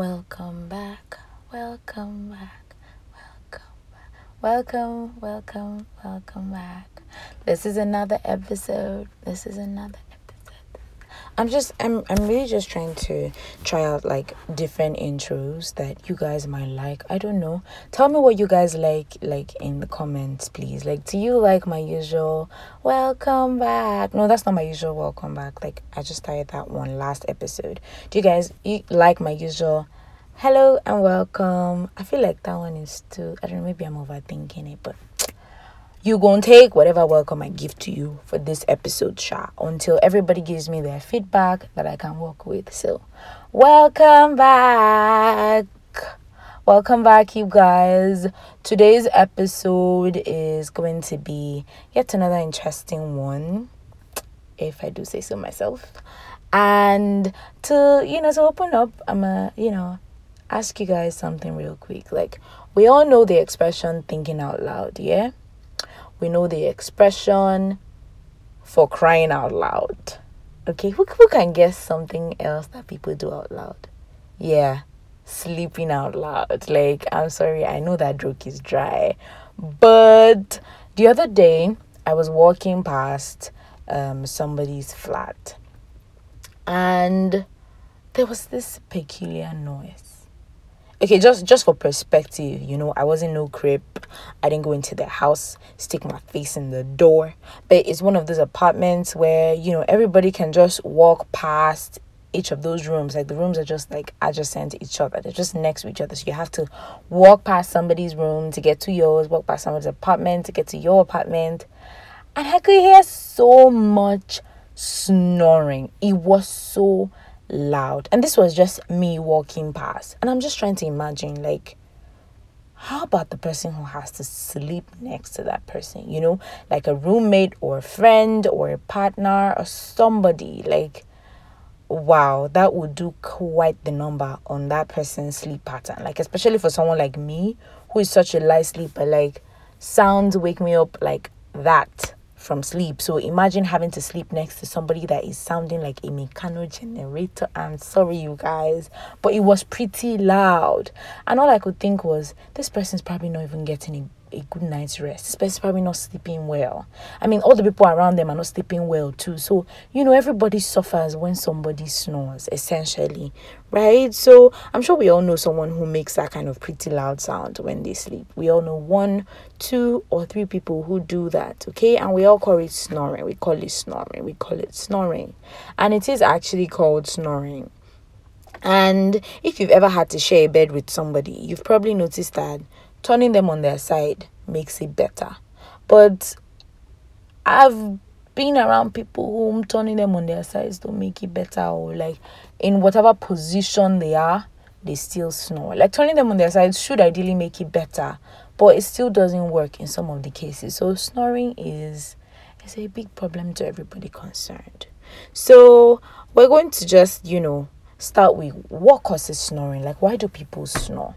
welcome back, welcome back, welcome back, welcome, welcome, welcome back. This is another episode. This is another I'm just I'm I'm really just trying to try out like different intros that you guys might like. I don't know. Tell me what you guys like like in the comments, please. Like do you like my usual welcome back? No, that's not my usual welcome back. Like I just started that one last episode. Do you guys you like my usual hello and welcome? I feel like that one is too I don't know, maybe I'm overthinking it, but you gonna take whatever welcome I give to you for this episode, Sha, until everybody gives me their feedback that I can work with. So, welcome back. Welcome back, you guys. Today's episode is going to be yet another interesting one, if I do say so myself. And to, you know, to open up, I'm a, you know, ask you guys something real quick. Like, we all know the expression thinking out loud, yeah? We know the expression for crying out loud. Okay, who, who can guess something else that people do out loud? Yeah, sleeping out loud. Like, I'm sorry, I know that joke is dry. But the other day, I was walking past um, somebody's flat and there was this peculiar noise okay just just for perspective you know i wasn't no crib i didn't go into the house stick my face in the door. But it's one of those apartments where you know everybody can just walk past each of those rooms. Like the rooms are just like adjacent to each other. They're just next to each other. So you have to walk past somebody's room to get to yours walk past somebody's apartment to get to your apartment. And i could hear so much snoring. It was so loud. And this was just me walking past. And I'm just trying to imagine, like, how about the person who has to sleep next to that person? You know, like a roommate or a friend or a partner or somebody. Like, wow, that would do quite the number on that person's sleep pattern. Like, especially for someone like me who is such a light sleeper, like, sounds wake me up like that from sleep. So imagine having to sleep next to somebody that is sounding like a mechano generator. I'm sorry, you guys, but it was pretty loud. And all I could think was, this person's probably not even getting a a good night's rest. Especially probably not sleeping well. I mean, all the people around them are not sleeping well too. So, you know, everybody suffers when somebody snores, essentially, right? So, I'm sure we all know someone who makes that kind of pretty loud sound when they sleep. We all know one, two, or three people who do that, okay? And we all call it snoring. We call it snoring. We call it snoring. And it is actually called snoring. And if you've ever had to share a bed with somebody, you've probably noticed that turning them on their side makes it better. But I've been around people whom turning them on their sides don't make it better or like in whatever position they are, they still snore. Like turning them on their sides should ideally make it better, but it still doesn't work in some of the cases. So snoring is is a big problem to everybody concerned. So we're going to just, you know, start with what causes snoring. Like why do people snore?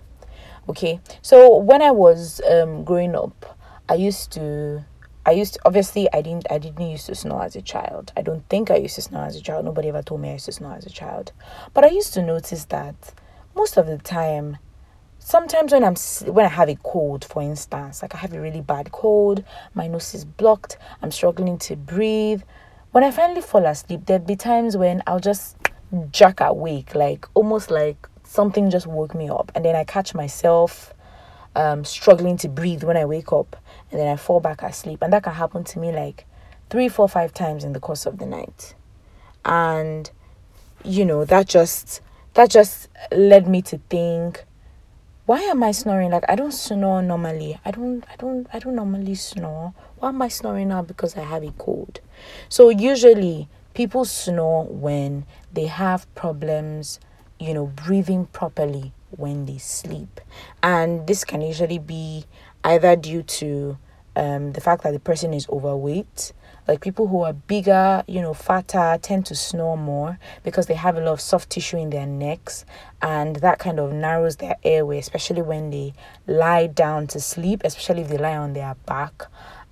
Okay so when i was um growing up i used to I used to, obviously I didn't I didn't used to snore as a child. I don't think I used to snore as a child. Nobody ever told me I used to snore as a child. But I used to notice that most of the time sometimes when I'm when I have a cold for instance, like I have a really bad cold, my nose is blocked, I'm struggling to breathe. When I finally fall asleep, there'd be times when I'll just jerk awake like almost like something just woke me up and then I catch myself um, struggling to breathe when I wake up and then I fall back asleep. And that can happen to me like three, four, five times in the course of the night. And you know, that just that just led me to think why am I snoring? Like I don't snore normally. I don't I don't I don't normally snore. Why am I snoring now? Because I have a cold. So usually people snore when they have problems you know, breathing properly when they sleep. And this can usually be either due to um, the fact that the person is overweight. Like people who are bigger, you know, fatter tend to snore more because they have a lot of soft tissue in their necks, and that kind of narrows their airway, especially when they lie down to sleep, especially if they lie on their back.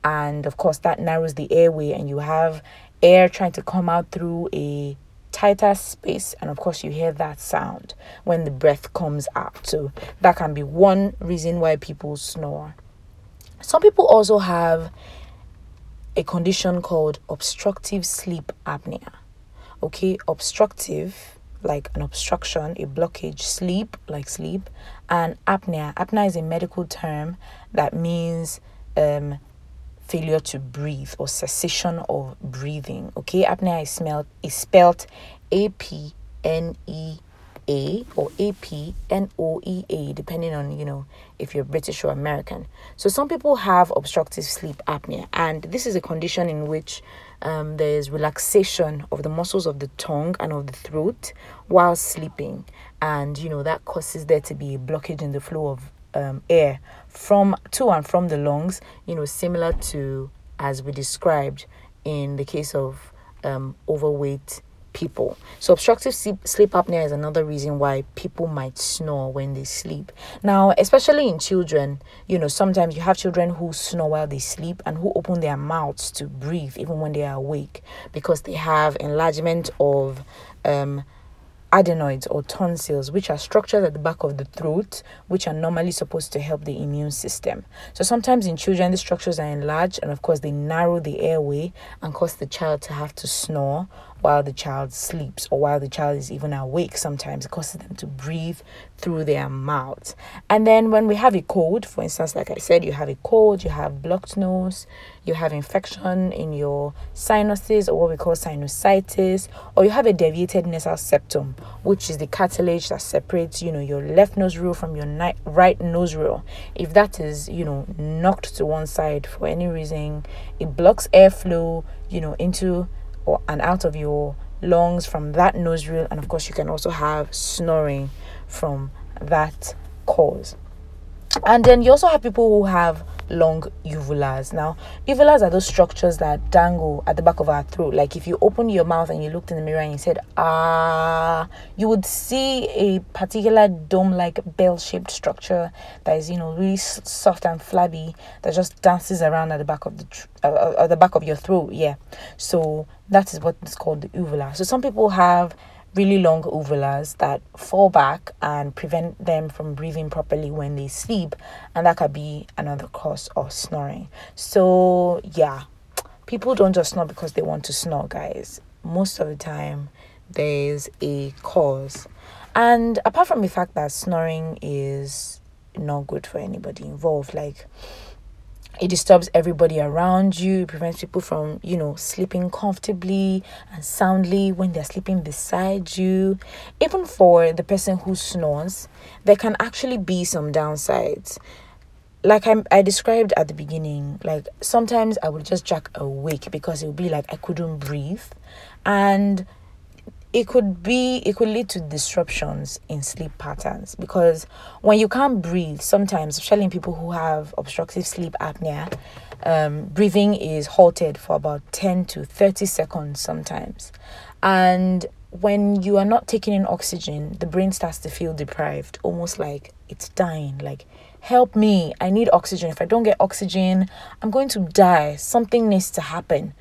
And of course, that narrows the airway, and you have air trying to come out through a tighter space and of course you hear that sound when the breath comes out so that can be one reason why people snore. Some people also have a condition called obstructive sleep apnea. Okay obstructive like an obstruction a blockage sleep like sleep and apnea. Apnea is a medical term that means um failure to breathe or cessation of breathing. Okay, apnea is smelled is spelled A P N E A or A P N O E A, depending on you know if you're British or American. So some people have obstructive sleep apnea, and this is a condition in which um, there's relaxation of the muscles of the tongue and of the throat while sleeping, and you know that causes there to be a blockage in the flow of um, air from to and from the lungs, you know, similar to as we described in the case of um, overweight people. So obstructive sleep, sleep apnea is another reason why people might snore when they sleep. Now, especially in children, you know, sometimes you have children who snore while they sleep and who open their mouths to breathe even when they are awake because they have enlargement of um, adenoids or tonsils, which are structures at the back of the throat, which are normally supposed to help the immune system. So sometimes in children, the structures are enlarged, and of course, they narrow the airway and cause the child to have to snore while the child sleeps or while the child is even awake sometimes it causes them to breathe through their mouth. And then when we have a cold for instance like i said you have a cold you have blocked nose you have infection in your sinuses or what we call sinusitis or you have a deviated nasal septum which is the cartilage that separates you know your left nose nostril from your right nostril if that is you know knocked to one side for any reason it blocks airflow you know into or and out of your lungs from that nose nostril. And of course you can also have snoring from that cause. And then you also have people who have long uvulas. Now, uvulas are those structures that dangle at the back of our throat. Like if you open your mouth and you looked in the mirror and you said, ah, you would see a particular dome like bell shaped structure that is, you know, really soft and flabby that just dances around at the back of the, tr- uh, uh, at the back of your throat. Yeah. So that is what is called the uvula. So some people have really long uvulas that fall back and prevent them from breathing properly when they sleep and that could be another cause of snoring. So yeah people don't just snore because they want to snore guys. Most of the time there's a cause. And apart from the fact that snoring is not good for anybody involved like it disturbs everybody around you. It prevents people from you know sleeping comfortably and soundly when they're sleeping beside you. Even for the person who snores there can actually be some downsides. Like I, I described at the beginning like sometimes i would just jack awake because it would be like i couldn't breathe. And it could be it could lead to disruptions in sleep patterns because when you can't breathe sometimes especially in people who have obstructive sleep apnea um, breathing is halted for about 10 to 30 seconds sometimes. And when you are not taking in oxygen the brain starts to feel deprived almost like it's dying like help me i need oxygen. If i don't get oxygen i'm going to die. Something needs to happen.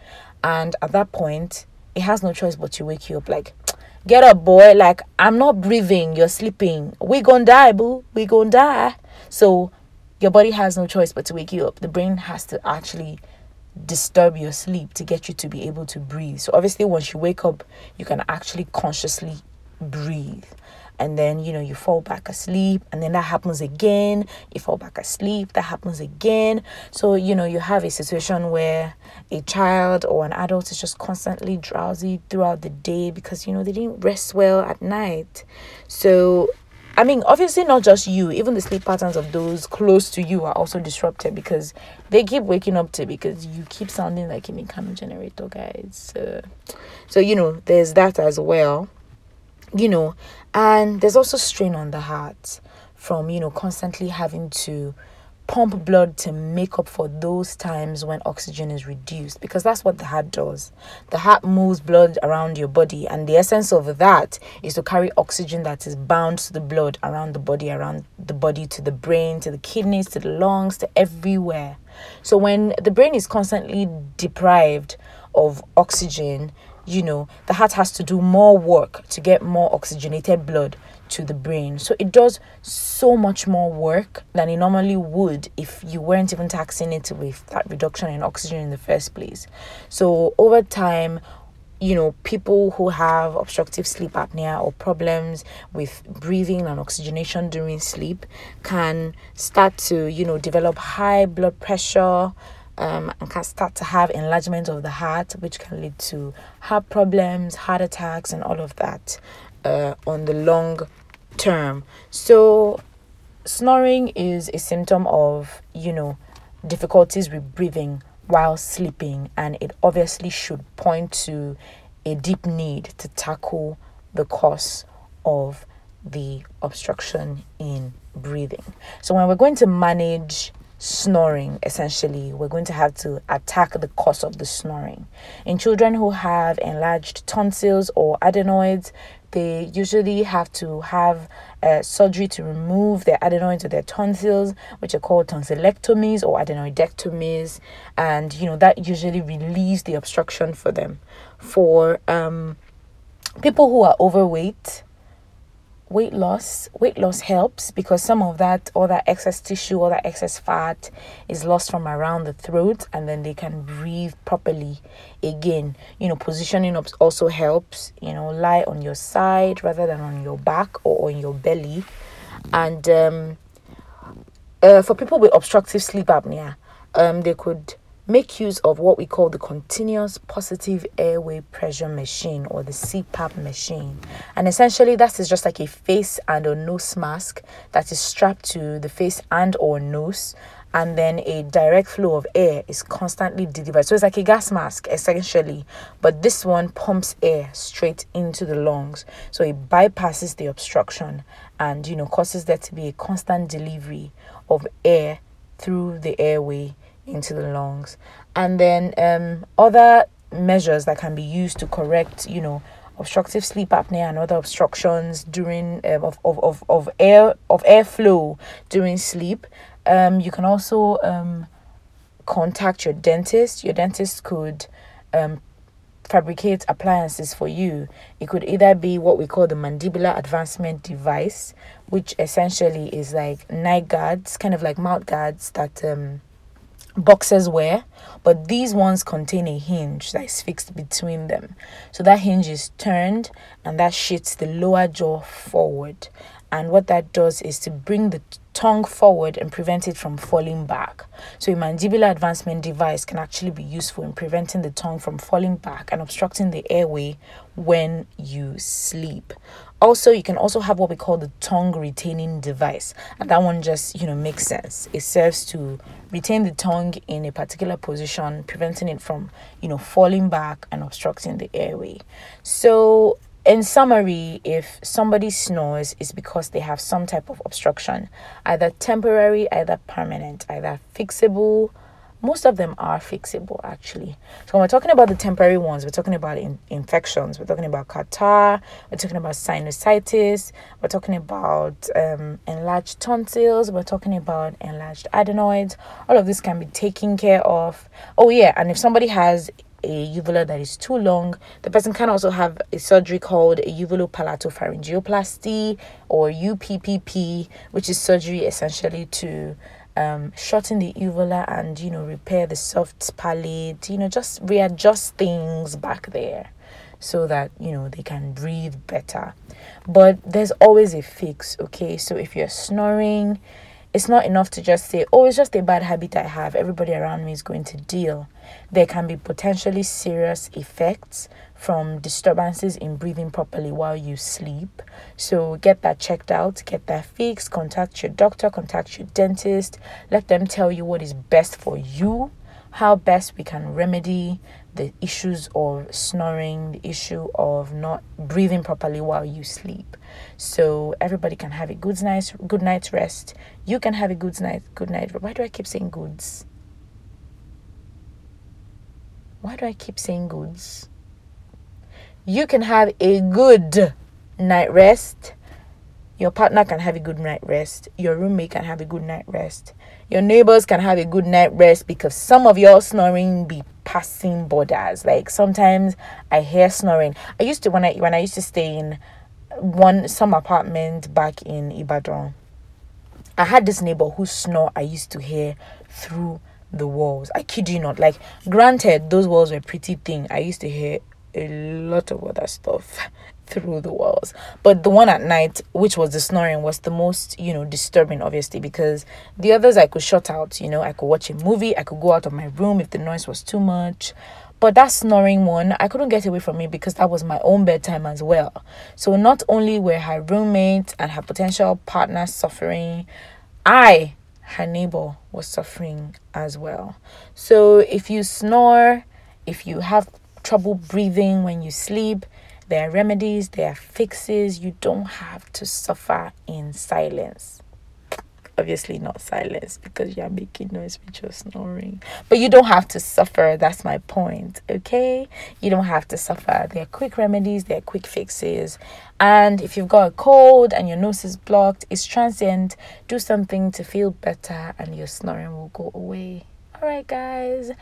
And at that point it has no choice but to wake you up like get up boy. Like i'm not breathing. You're sleeping. We gonna die boo. We gonna die. So your body has no choice but to wake you up. The brain has to actually disturb your sleep to get you to be able to breathe. So obviously once you wake up you can actually consciously breathe and then you know you fall back asleep and then that happens again. You fall back asleep that happens again. So you know you have a situation where a child or an adult is just constantly drowsy throughout the day because you know they didn't rest well at night. So I mean, obviously, not just you, even the sleep patterns of those close to you are also disrupted because they keep waking up to because you keep sounding like a mechanical generator, guys. So, so, you know, there's that as well you know and there's also strain on the heart from you know constantly having to pump blood to make up for those times when oxygen is reduced because that's what the heart does. The heart moves blood around your body, and the essence of that is to carry oxygen that is bound to the blood around the body, around the body to the brain, to the kidneys, to the lungs, to everywhere. So when the brain is constantly deprived of oxygen, you know, the heart has to do more work to get more oxygenated blood to the brain. So it does so much more work than it normally would if you weren't even taxing it with that reduction in oxygen in the first place. So over time, you know, people who have obstructive sleep apnea or problems with breathing and oxygenation during sleep can start to, you know, develop high blood pressure, um, and can start to have enlargement of the heart, which can lead to heart problems, heart attacks, and all of that uh, on the long term. So, snoring is a symptom of, you know, difficulties with breathing while sleeping, and it obviously should point to a deep need to tackle the cause of the obstruction in breathing. So, when we're going to manage snoring essentially. We're going to have to attack the cause of the snoring. In children who have enlarged tonsils or adenoids they usually have to have uh, surgery to remove their adenoids or their tonsils which are called tonsillectomies or adenoidectomies. And you know that usually relieves the obstruction for them. For um, people who are overweight weight loss weight loss helps because some of that all that excess tissue all that excess fat is lost from around the throat and then they can breathe properly again. You know positioning up also helps you know lie on your side rather than on your back or on your belly. And um, uh, for people with obstructive sleep apnea um, they could make use of what we call the continuous positive airway pressure machine or the CPAP machine. And essentially that is just like a face and a nose mask that is strapped to the face and or nose and then a direct flow of air is constantly delivered. So it's like a gas mask essentially, but this one pumps air straight into the lungs. So it bypasses the obstruction and you know causes there to be a constant delivery of air through the airway into the lungs. And then um, other measures that can be used to correct, you know, obstructive sleep apnea and other obstructions during um, of, of, of, of air of airflow during sleep. Um, you can also um, contact your dentist. Your dentist could um, fabricate appliances for you. It could either be what we call the mandibular advancement device, which essentially is like night guards, kind of like mouth guards that um, boxers wear, but these ones contain a hinge that is fixed between them. So that hinge is turned and that shifts the lower jaw forward. And what that does is to bring the tongue forward and prevent it from falling back. So, a mandibular advancement device can actually be useful in preventing the tongue from falling back and obstructing the airway when you sleep. Also, you can also have what we call the tongue retaining device, and that one just you know makes sense. It serves to retain the tongue in a particular position, preventing it from you know falling back and obstructing the airway. So in summary, if somebody snores, it's because they have some type of obstruction, either temporary, either permanent, either fixable. Most of them are fixable actually. So when we're talking about the temporary ones, we're talking about in- infections, we're talking about catarrh, we're talking about sinusitis, we're talking about um, enlarged tonsils, we're talking about enlarged adenoids. All of this can be taken care of. Oh yeah, and if somebody has a uvula that is too long. The person can also have a surgery called a uvulopalatopharyngeoplasty or UPPP, which is surgery essentially to um, shorten the uvula and you know repair the soft palate. You know, just readjust things back there so that you know they can breathe better. But there's always a fix. Okay, so if you're snoring. It's not enough to just say, oh, it's just a bad habit I have. Everybody around me is going to deal there can be potentially serious effects from disturbances in breathing properly while you sleep. So get that checked out, get that fixed, contact your doctor, contact your dentist, let them tell you what is best for you, how best we can remedy the issues of snoring, the issue of not breathing properly while you sleep. So everybody can have a good night's good night's rest. You can have a good night good night. Why do I keep saying goods? Why do I keep saying goods? You can have a good night rest. Your partner can have a good night rest. Your roommate can have a good night rest. Your neighbors can have a good night rest because some of your snoring be passing borders. Like sometimes I hear snoring. I used to when I when I used to stay in one some apartment back in Ibadan. I had this neighbor whose snore I used to hear through the walls. I kid you not. Like, granted, those walls were pretty thin. I used to hear a lot of other stuff through the walls. But the one at night, which was the snoring, was the most, you know, disturbing, obviously, because the others I could shut out. You know, I could watch a movie, I could go out of my room if the noise was too much. But that snoring one, I couldn't get away from it because that was my own bedtime as well. So not only were her roommate and her potential partner suffering, I, her neighbor, was suffering as well. So if you snore, if you have trouble breathing when you sleep, there are remedies, there are fixes. You don't have to suffer in silence. Obviously, not silence because you're making noise with your snoring. But you don't have to suffer. That's my point. Okay? You don't have to suffer. There are quick remedies, there are quick fixes. And if you've got a cold and your nose is blocked, it's transient. Do something to feel better and your snoring will go away. All right, guys.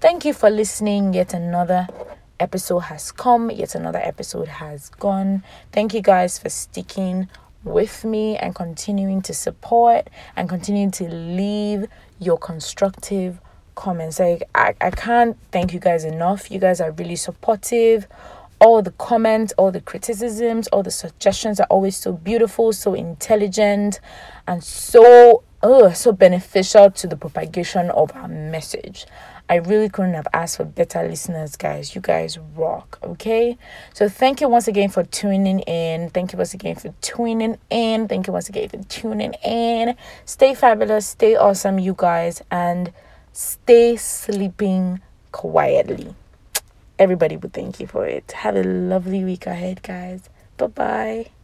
Thank you for listening. Yet another episode has come, yet another episode has gone. Thank you guys for sticking with me and continuing to support and continuing to leave your constructive comments. Like I, I can't thank you guys enough. You guys are really supportive. All the comments, all the criticisms, all the suggestions are always so beautiful, so intelligent, and so oh, so beneficial to the propagation of our message. I really couldn't have asked for better listeners, guys. You guys rock, okay? So thank you once again for tuning in. Thank you once again for tuning in. Thank you once again for tuning in. Stay fabulous, stay awesome, you guys, and stay sleeping quietly. Everybody would thank you for it. Have a lovely week ahead, guys. Bye bye.